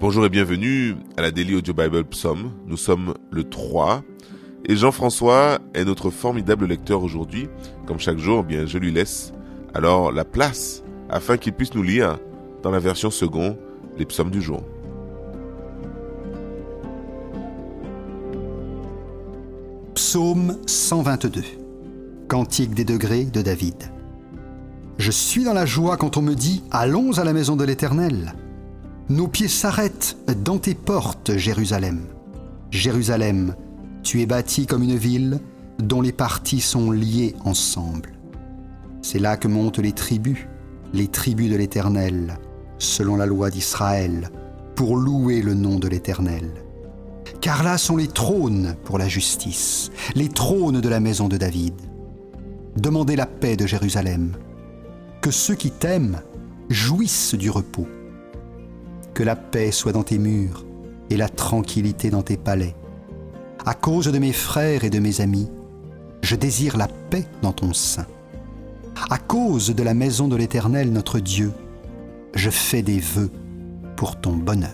Bonjour et bienvenue à la Daily Audio Bible Psalm. Nous sommes le 3 et Jean-François est notre formidable lecteur aujourd'hui. Comme chaque jour, bien je lui laisse alors la place afin qu'il puisse nous lire dans la version second les psaumes du jour. Psaume 122 Cantique des degrés de David Je suis dans la joie quand on me dit Allons à la maison de l'Éternel. Nos pieds s'arrêtent dans tes portes, Jérusalem. Jérusalem, tu es bâtie comme une ville dont les parties sont liées ensemble. C'est là que montent les tribus, les tribus de l'Éternel, selon la loi d'Israël, pour louer le nom de l'Éternel. Car là sont les trônes pour la justice, les trônes de la maison de David. Demandez la paix de Jérusalem. Que ceux qui t'aiment jouissent du repos. Que la paix soit dans tes murs et la tranquillité dans tes palais. À cause de mes frères et de mes amis, je désire la paix dans ton sein. À cause de la maison de l'Éternel notre Dieu, je fais des vœux pour ton bonheur.